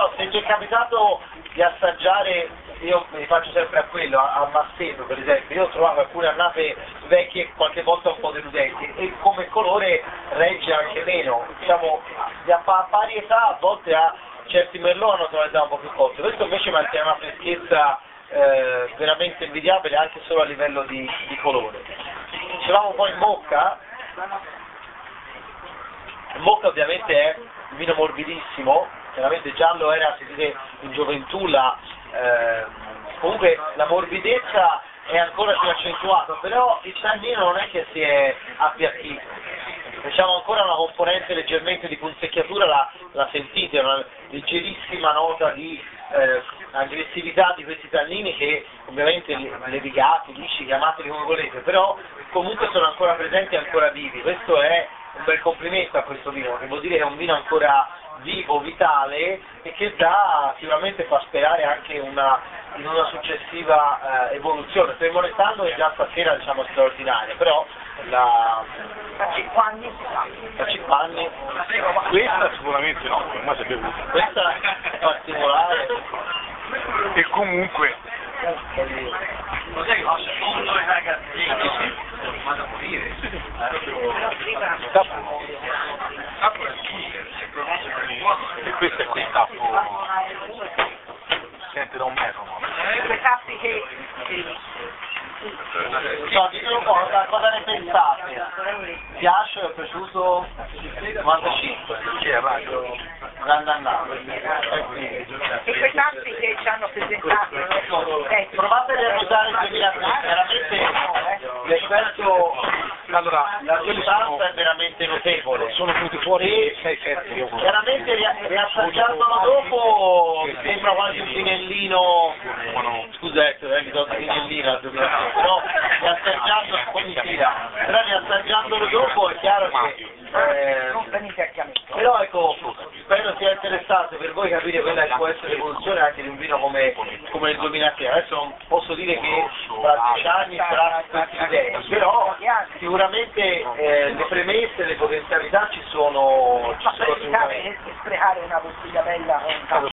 so, se ti è capitato di assaggiare, io mi faccio sempre a quello, a, a Masseto per esempio, io ho trovato alcune annate vecchie qualche volta un po' deludenti e come colore regge anche meno, diciamo, di a pa- pari età a volte ha certi merlot hanno tonalità un po' più cotte, questo invece mantiene una freschezza eh, veramente invidiabile anche solo a livello di, di colore. Dicevamo un po' in bocca, in bocca ovviamente è un vino morbidissimo, chiaramente giallo era si dice in gioventù la, eh, comunque la morbidezza è ancora più accentuata, però il tannino non è che si è appiattito, diciamo ancora una componente leggermente di punzecchiatura la, la sentite, una leggerissima nota di eh, aggressività di questi tannini che ovviamente levigati, lisci, chiamateli come volete, però comunque sono ancora presenti e ancora vivi, questo è un bel complimento a questo vino, che vuol dire che è un vino ancora vivo, vitale e che dà, sicuramente fa sperare anche una, in una successiva eh, evoluzione. Fermo restando è già stasera diciamo straordinaria, però la, Da 5 anni da 5 anni Questa sicuramente no, ormai si è bevuta. questa è particolare. E comunque, tappo, e questo è quel tappo, sente da un metro? Quei tappi che, No, ditelo un po', cosa, cosa ne pensate? Piace, è piaciuto? 95. Chi è radio? Grande andato. Sì. e quei tappi che ci hanno presentato Provate a riannusare il 2003, veramente l'effetto, Allora, la sostanza è veramente notevole. sono venuti fuori 6-7 io Chiaramente ri- riassaggiandolo dopo sembra quasi un vinellino, scusate, eh, mi do un vinellino al 2003, però riassaggiando, poi mi tira, però riassaggiandolo dopo è chiaro che... eh, non venite a chiamare. però ecco, interessante per voi capire quella che può essere l'evoluzione anche di un vino come, come il 2003. Adesso non posso dire che tra dieci anni sarà queste idee, però sicuramente eh, le premesse, le potenzialità ci sono, ci Ma sono sprecare una bottiglia bella tappo